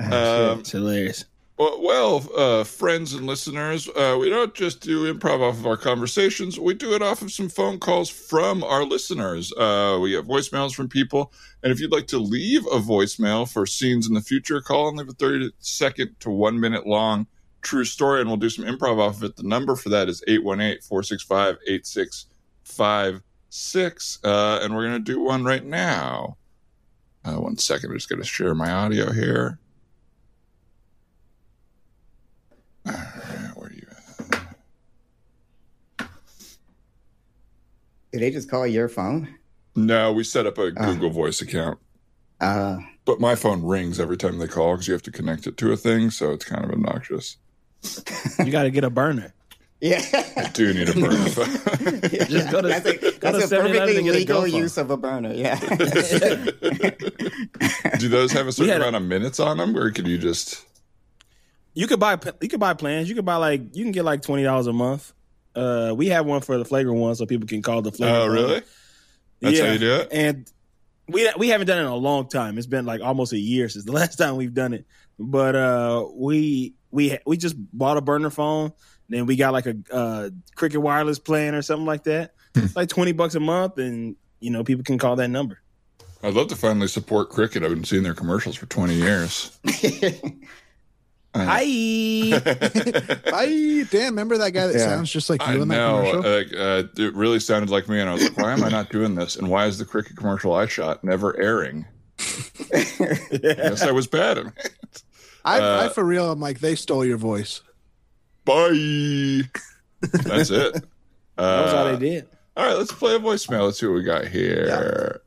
(laughs) Um, It's hilarious. Well, uh, friends and listeners, uh, we don't just do improv off of our conversations. We do it off of some phone calls from our listeners. Uh, we have voicemails from people. And if you'd like to leave a voicemail for scenes in the future, call and leave a 30 second to one minute long true story, and we'll do some improv off of it. The number for that is 818 465 8656. Uh, And we're going to do one right now. Uh, one second. I'm just going to share my audio here. All right, where are you at? Did they just call your phone? No, we set up a Ah. Google Voice account. Uh, But my phone rings every time they call because you have to connect it to a thing, so it's kind of obnoxious. You got to get a burner. (laughs) yeah. I do need a burner (laughs) phone. Just go to- that's a, go that's to a perfectly and get a legal use of a burner. Yeah. (laughs) do those have a certain had amount of minutes on them, or can you just? You could buy you could buy plans. You could buy like you can get like twenty dollars a month. Uh, we have one for the flagrant one, so people can call the flagrant. Oh, one. really? That's yeah. how you do it. And we we haven't done it in a long time. It's been like almost a year since the (laughs) last time we've done it. But uh, we we we just bought a burner phone. Then we got like a uh, Cricket Wireless plan or something like that. Hmm. It's like twenty bucks a month, and you know people can call that number. I'd love to finally support cricket. I've been seeing their commercials for 20 years. (laughs) Uh, Hi. I damn remember that guy that Yeah. sounds just like I you in that know. commercial. Like, uh, it really sounded like me, and I was like, "Why am I not doing this? And why is the cricket commercial I shot never airing?" (laughs) Yes, I was bad at it. I, uh, I for real, I'm like they stole your voice. Bye. That's it. (laughs) that was all Uh, they did. All right, let's play a voicemail. Let's see what we got here.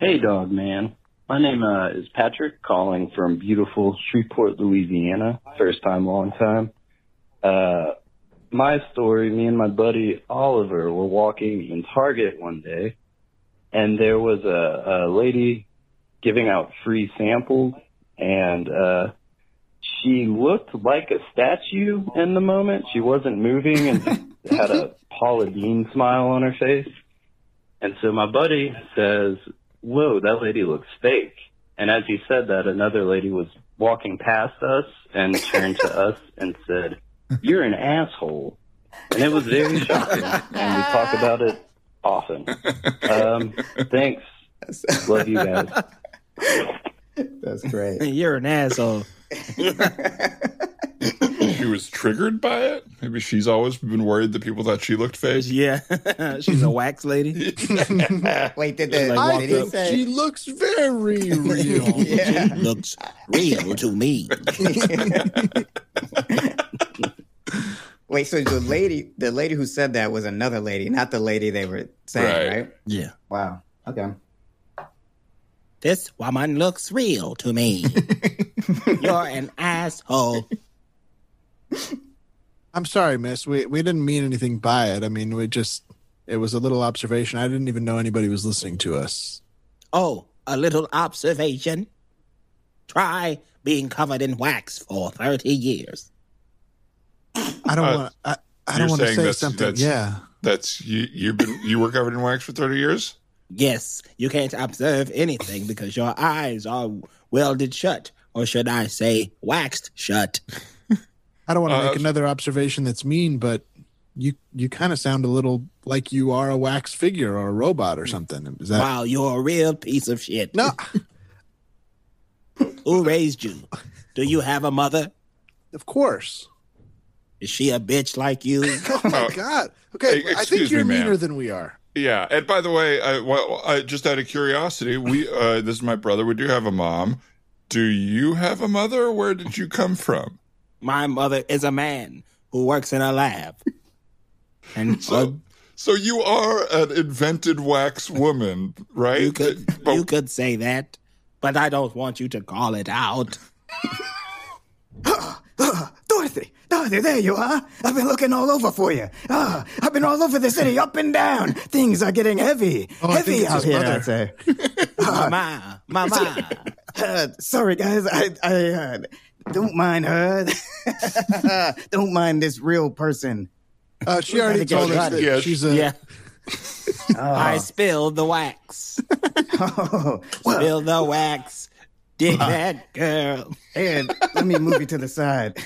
Hey, dog man. My name uh, is Patrick, calling from beautiful Shreveport, Louisiana. First time, long time. Uh, my story: Me and my buddy Oliver were walking in Target one day, and there was a, a lady giving out free samples, and uh, she looked like a statue in the moment. She wasn't moving and had a (laughs) Paula Deen smile on her face. And so my buddy says, whoa, that lady looks fake. And as he said that, another lady was walking past us and turned to (laughs) us and said, you're an asshole. And it was very shocking. And we talk about it often. Um, thanks. Love you guys. That's great. You're an asshole. (laughs) She was triggered by it. Maybe she's always been worried that people thought she looked fake. (laughs) Yeah, (laughs) she's a wax lady. (laughs) Wait, did the Like, I did he say? She looks very real. yeah. looks real to me. Wait, so the lady, the lady who said that was another lady, not the lady they were saying, Right. right? Yeah. Wow. Okay. This woman looks real to me. You're an asshole. I'm sorry, miss. We we didn't mean anything by it. I mean, we just it was a little observation. I didn't even know anybody was listening to us. Oh, a little observation. Try being covered in wax for 30 years. I don't Uh, want. I, I don't want to say that's- something. that's- yeah. That's you. You've been you were covered in wax for 30 years. Yes, you can't observe anything because your eyes are welded shut. Or should I say, waxed shut? I don't want to Uh, make another observation that's mean, but you you kind of sound a little like you are a wax figure or a robot or something. Is that Wow, you're a real piece of shit. no? (laughs) Who raised you? Do you have a mother? Of course. Is she a bitch like you? (laughs) Oh my Oh. god. Okay, Hey, I think you're me, ma'am. meaner than we are. Yeah, and by the way, I, well, I, just out of curiosity, we uh, this is my brother. We do have a mom. Do you have a mother? Where did you come from? My mother is a man who works in a lab. And (laughs) So, so you are an invented wax woman, right? you could But- you could say that, but I don't want you to call it out. (laughs) Dorothy, Dorothy, there you are. I've been looking all over for you. Ah, I've been all over the city, up and down. Things are getting heavy, Oh, I think heavy it's out here. mother. I'd (laughs) say. Mama, mama. Uh, sorry, guys. I, I uh, don't mind her. (laughs) don't mind this real person. Uh, she already told us got that it. Yeah, she's a. yeah, Oh, I spilled the wax. (laughs) oh, well, Spill the wax. Did that girl? And let me move you to the side.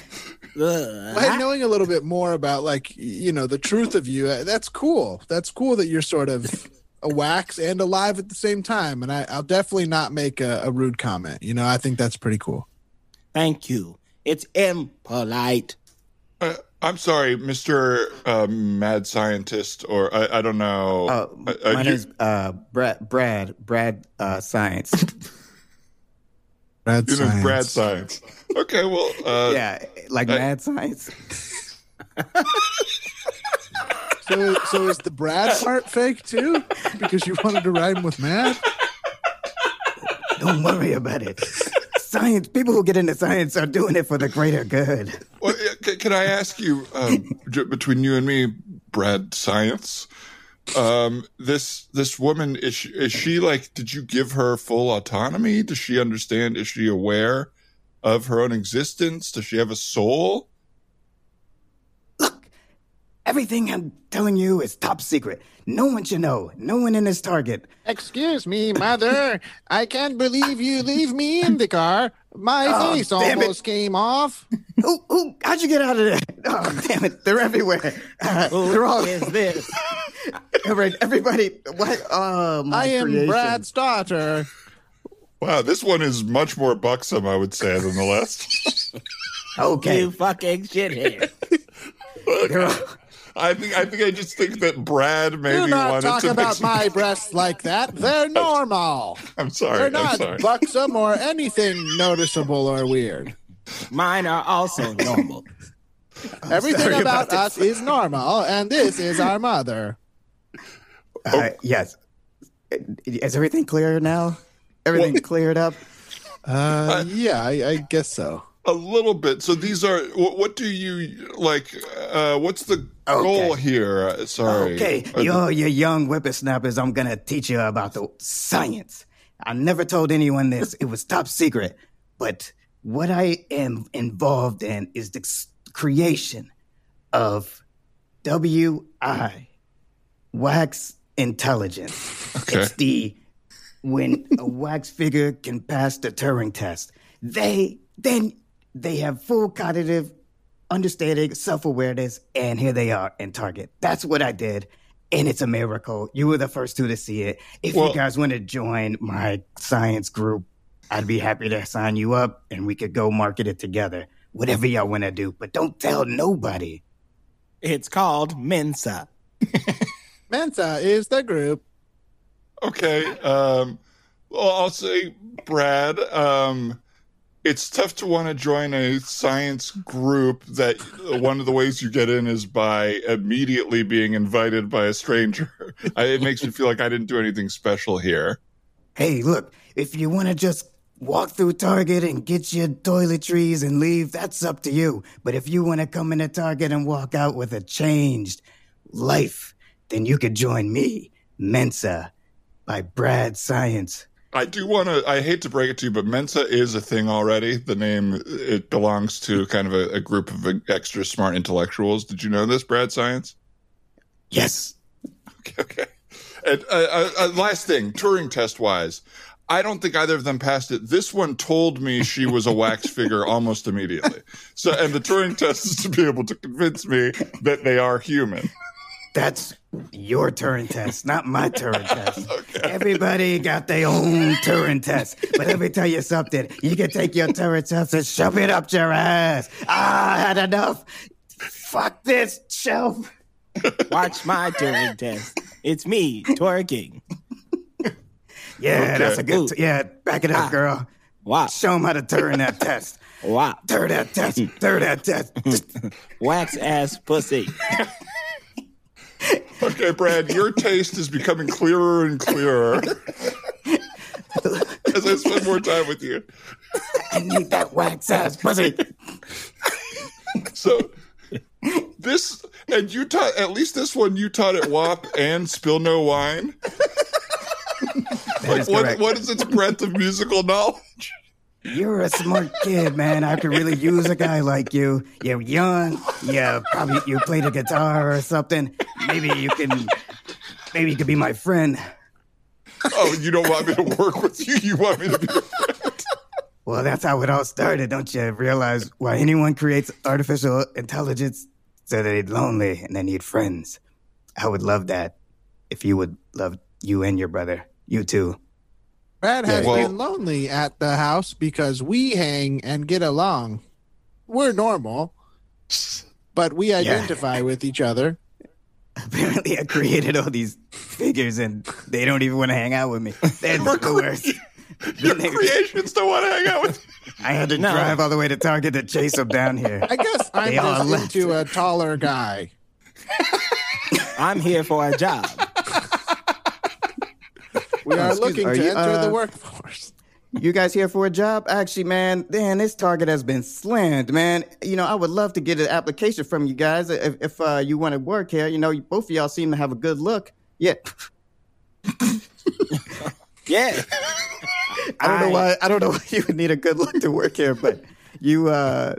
Ugh. Well, knowing a little bit more about like you know the truth of you, uh, that's cool. That's cool that you're sort of a wax and alive at the same time. And I, I'll definitely not make a, a rude comment. You know, I think that's pretty cool. Thank you. It's impolite. Uh, I'm sorry, Mister uh, Mad Scientist, or I, I don't know. Uh, uh, my you- name's uh, Brad. Brad. Brad. Uh, Science. (laughs) Brad you know, Science. Brad Science. Okay, well, uh, (laughs) yeah, like uh, mad science. (laughs) So, so is the Brad part fake too? Because you wanted to rhyme with mad? Don't worry about it. Science, people who get into science are doing it for the greater good. Well, can I ask you, um, between you and me, Brad Science, um, this this woman is she, is she like? Did you give her full autonomy? Does she understand? Is she aware of her own existence? Does she have a soul? Look, everything I'm telling you is top secret. No one should know. No one in this target. Excuse me, mother. I can't believe you leave me in the car. My Oh, face damn it. almost came off. Who, who, how'd you get out of there? Oh, damn it. They're everywhere. Uh, they're all, Is this? (laughs) all right, everybody. What? Oh, my I am creation. Brad's daughter. Wow, this one is much more buxom, I would say, than the last. (laughs) Okay. You fucking shithead. (laughs) They're all- I think I think I just think that Brad maybe Do not wanted talk to about make- my breasts like that. They're (laughs) normal. I'm sorry. They're not sorry. buxom or anything noticeable or weird. Mine are also normal. (laughs) Everything about, about us is normal, and this is our mother. Uh, yes. Is everything clear now? Everything cleared up? Uh, yeah, I, I guess so. A little bit. So these are. What, what do you like? Uh, what's the goal here? Uh, sorry. Okay, Uh, yo, you young whippersnappers, I'm gonna teach you about the science. I never told anyone this, it was top secret. But what I am involved in is the creation of WI, Wax Intelligence. Okay. It's the when a wax figure can pass the Turing test, they then they have full cognitive understanding, self awareness, and here they are in Target. That's what I did. And it's a miracle. You were the first two to see it. If Well- you guys want to join my science group, I'd be happy to sign you up and we could go market it together. Whatever y'all want to do. But don't tell nobody. It's called Mensa. (laughs) Mensa is the group. Okay. Um, well, I'll say, Brad. Um, it's tough to want to join a science group that one of the ways you get in is by immediately being invited by a stranger. (laughs) It makes me feel like I didn't do anything special here. Hey, look, if you want to just walk through Target and get your toiletries and leave, that's up to you. But if you want to come into Target and walk out with a changed life, then you could join me, Mensa, by Brad Science. I do want to. I hate to break it to you, but Mensa is a thing already. The name it belongs to kind of a, a group of extra smart intellectuals. Did you know this, Brad Science? Yes. Okay. okay. And uh, uh, uh, last thing, Turing test wise, I don't think either of them passed it. This one told me she was a wax (laughs) figure almost immediately. So, and the Turing test is to be able to convince me that they are human. That's your Turing test, not my Turing test. (laughs) Everybody got their own Turing test. But let me tell you something. You can take your Turing test and shove it up your ass. Ah, I had enough. Fuck this shelf. Watch my Turing test. It's me twerking. Yeah, that's a good. T- yeah, back it up, Ah. girl. Wow. Show them how to turn that test. Wow. Turn that test. Turn that test. (laughs) Wax ass pussy. (laughs) (laughs) Okay, Brad, your taste is becoming clearer and clearer (laughs) as I spend more time with you. I need that wax ass pussy. So this and you taught at least this one you taught at WAP and Spill No Wine. Is What what is its breadth of musical knowledge? You're a smart kid, man. I could really use a guy like you. You're young. Yeah, probably you play the guitar or something. Maybe you can. Maybe you could be my friend. Oh, you don't want me to work with you. You want me to be your friend. Well, that's how it all started, don't you? Realize why anyone creates artificial intelligence so they're lonely and they need friends. I would love that if you would love you and your brother. You too. Brad has Well- been lonely at the house because we hang and get along. We're normal, but we identify with each other. (laughs) Apparently, I created all these figures and they don't even want to hang out with me. They're the worst. (laughs) Your creations don't want to hang out with. (laughs) I had to No. drive all the way to Target to chase them down here. I guess I'm They just left. into a taller guy. I'm here for a job. We are looking are to you, enter the uh, workforce. you guys here for a job? Actually, man, man, this target has been slammed, man. You know, I would love to get an application from you guys if, if uh, you want to work here. You know, both of y'all seem to have a good look. Yeah, (laughs) Yeah. I don't know why. I don't know why you would need a good look to work here, but you, uh,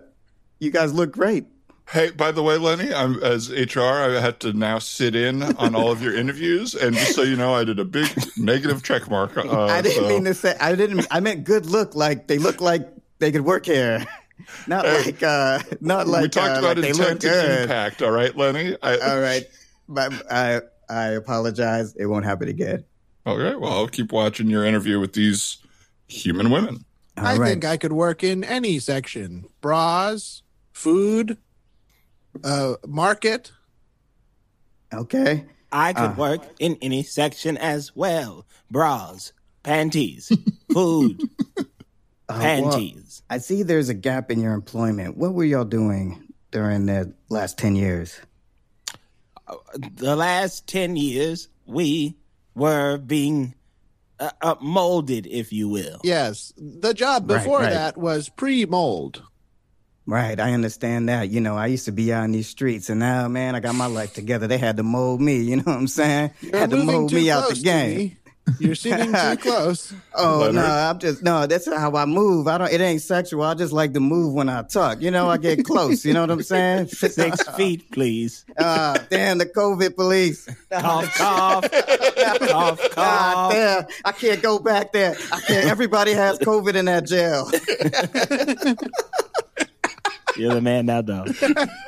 you guys look great. Hey, by the way, Lenny, I'm as HR, I had to now sit in on all of your interviews, and just so you know, I did a big negative check mark. Uh, (laughs) I didn't so- mean to say. I didn't. I meant good look, like they look like they could work here. (laughs) Not Hey, like, uh, not like we talked uh, about like intent and impact. All right, Lenny. I, (laughs) All right, but I I apologize. It won't happen again. Okay, well, I'll keep watching your interview with these human women. All I right. think I could work in any section: bras, food, uh, market. okay. I could Ah. work in any section as well. Bras, panties, (laughs) food, Uh, well, panties. I see there's a gap in your employment. What were y'all doing during the last ten years? the last 10 years, we were being uh, uh, molded, if you will. Yes, the job Right, before right. that was pre-mold. Right, I understand that. You know, I used to be out in these streets, and now, man, I got my life together. They had to mold me. You know what I'm saying? You're had to moving mold me out the game. You're sitting too (laughs) close. Oh Leonard? no, I'm just no. That's how I move. I don't. It ain't sexual. I just like to move when I talk. You know, I get close. You know what I'm saying? (laughs) Six feet, please. (laughs) Ah, damn the COVID police. Cough, cough, cough, God cough. damn, I can't go back there. I can't. Everybody has COVID in that jail. You're the man now, though.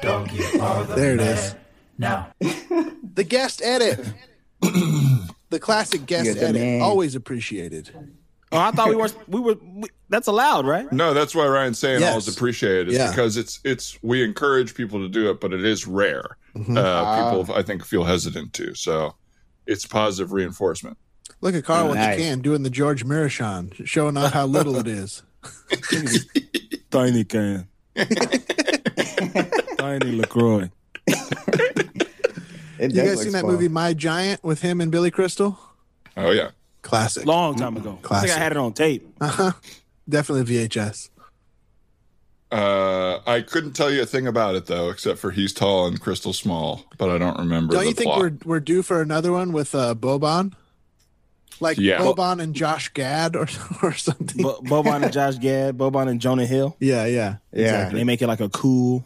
Dog, you are the There it man. is. Now, The guest edit. (clears throat) the classic guest You're the edit. man. Always appreciated. Oh, I thought we weren't. We were. We, that's allowed, right? No, that's why Ryan's saying Yes. always appreciated is Yeah. because it's it's we encourage people to do it, but it is rare. Mm-hmm. Uh, people, I think, feel hesitant to. So it's positive reinforcement. Look at Carl with Nice. the can doing the George Muresan, showing off how little it is. (laughs) Tiny can. (laughs) Tiny Lacroix. (laughs) You guys seen that movie My Giant with him and Billy Crystal? Oh yeah. Classic. Long time ago. I think Classic. I had it on tape. Uh-huh. Definitely VHS. Uh, I couldn't tell you a thing about it though, except for he's tall and Crystal small, but I don't remember. Don't the you think plot. we're we're due for another one with uh, Boban? Like Yeah. Boban and Josh Gad or (laughs) or something. Bo- Boban and Josh Gad, Boban and Jonah Hill. yeah, yeah. Yeah. And they make it like a cool.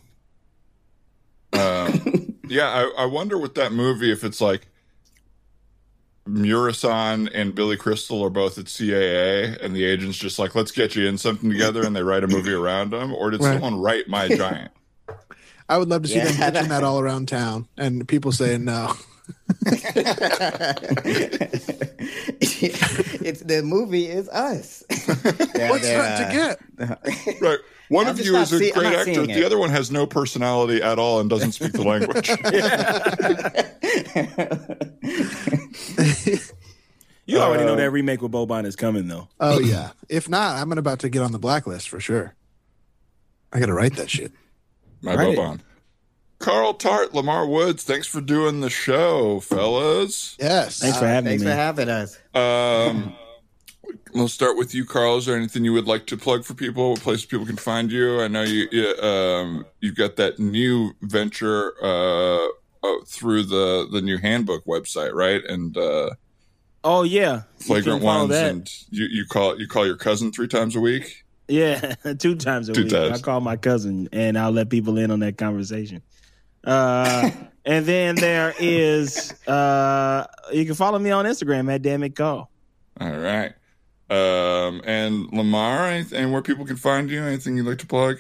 Um, yeah, I, I wonder with that movie if it's like Muresan and Billy Crystal are both at CAA, and the agent's just like, "Let's get you in something together," and they write a movie around them, or did Right. someone write My Giant? (laughs) I would love to see Yeah. them pitching that all around town and people saying no. (laughs) it's the movie is us. Yeah, What's they're, not to uh, get? (laughs) Right. One I'm of you is a see- great actor. The other one has no personality at all and doesn't speak the language. (laughs) You already know Uh, that remake with Boban is coming, though. Oh yeah. If not, I'm about to get on the blacklist for sure. I gotta write that shit. My Right. Boban. Carl Tart, Lamar Woods, thanks for doing the show, fellas. Yes. Thanks for having Thanks me, Thanks for having us. Um, we'll start with you, Carl. Is there anything you would like to plug for people? What places people can find you? I know you, you um, you've got that new venture uh, uh, through the the new handbook website, right? And uh, Oh yeah, flagrant can ones, that. and you, you call you call your cousin three times a week. Yeah, (laughs) two times a Two week. times. I call my cousin and I'll let people in on that conversation. Uh, and then there is uh, you can follow me on Instagram at Damn It Call. All right. Um, and Lamar, and where people can find you? Anything you'd like to plug?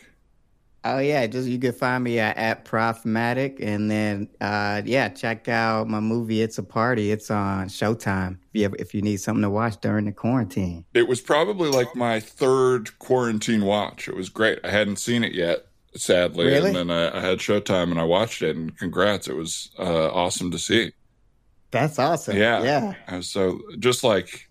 Oh yeah, just you can find me at, at Profmatic, and then uh, yeah, check out my movie. It's a party. It's on Showtime. If you, ever, if you need something to watch during the quarantine. It was probably like my third quarantine watch. It was great. I hadn't seen it yet, sadly, Really? and then I, I had Showtime and I watched it. And congrats, it was uh, awesome to see. That's awesome. Yeah, yeah. I so just like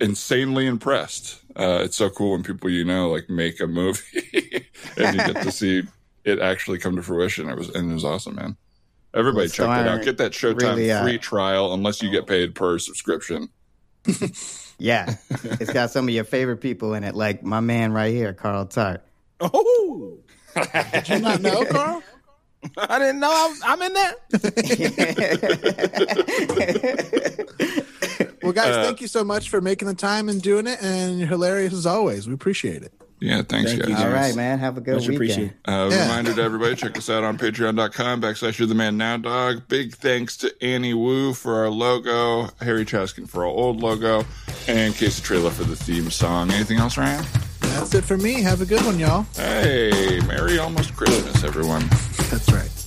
insanely impressed. Uh, it's so cool when people you know like make a movie (laughs) and you get to see it actually come to fruition. It was and it was awesome, man. Everybody check it out. Get that Showtime really, uh, free trial unless you get paid per subscription. (laughs) Yeah, it's got some of your favorite people in it, like my man right here, Carl Tart. Oh, Did you not know, (laughs) Carl? I didn't know I was, I'm in there. (laughs) Well, guys, Uh, thank you so much for making the time and doing it, and you're hilarious as always. We appreciate it. Yeah, thanks, Thank guys. you, All right, man. Have a good Much weekend. appreciated. Uh, Yeah. Reminder to everybody, check us out on patreon.com backslash you're the man now dog. Big thanks to Annie Wu for our logo, Harry Chaskin for our old logo, and Casey Trailer for the theme song. Anything else, Ryan? That's it for me. Have a good one, y'all. Hey, Merry almost Christmas, everyone. That's right.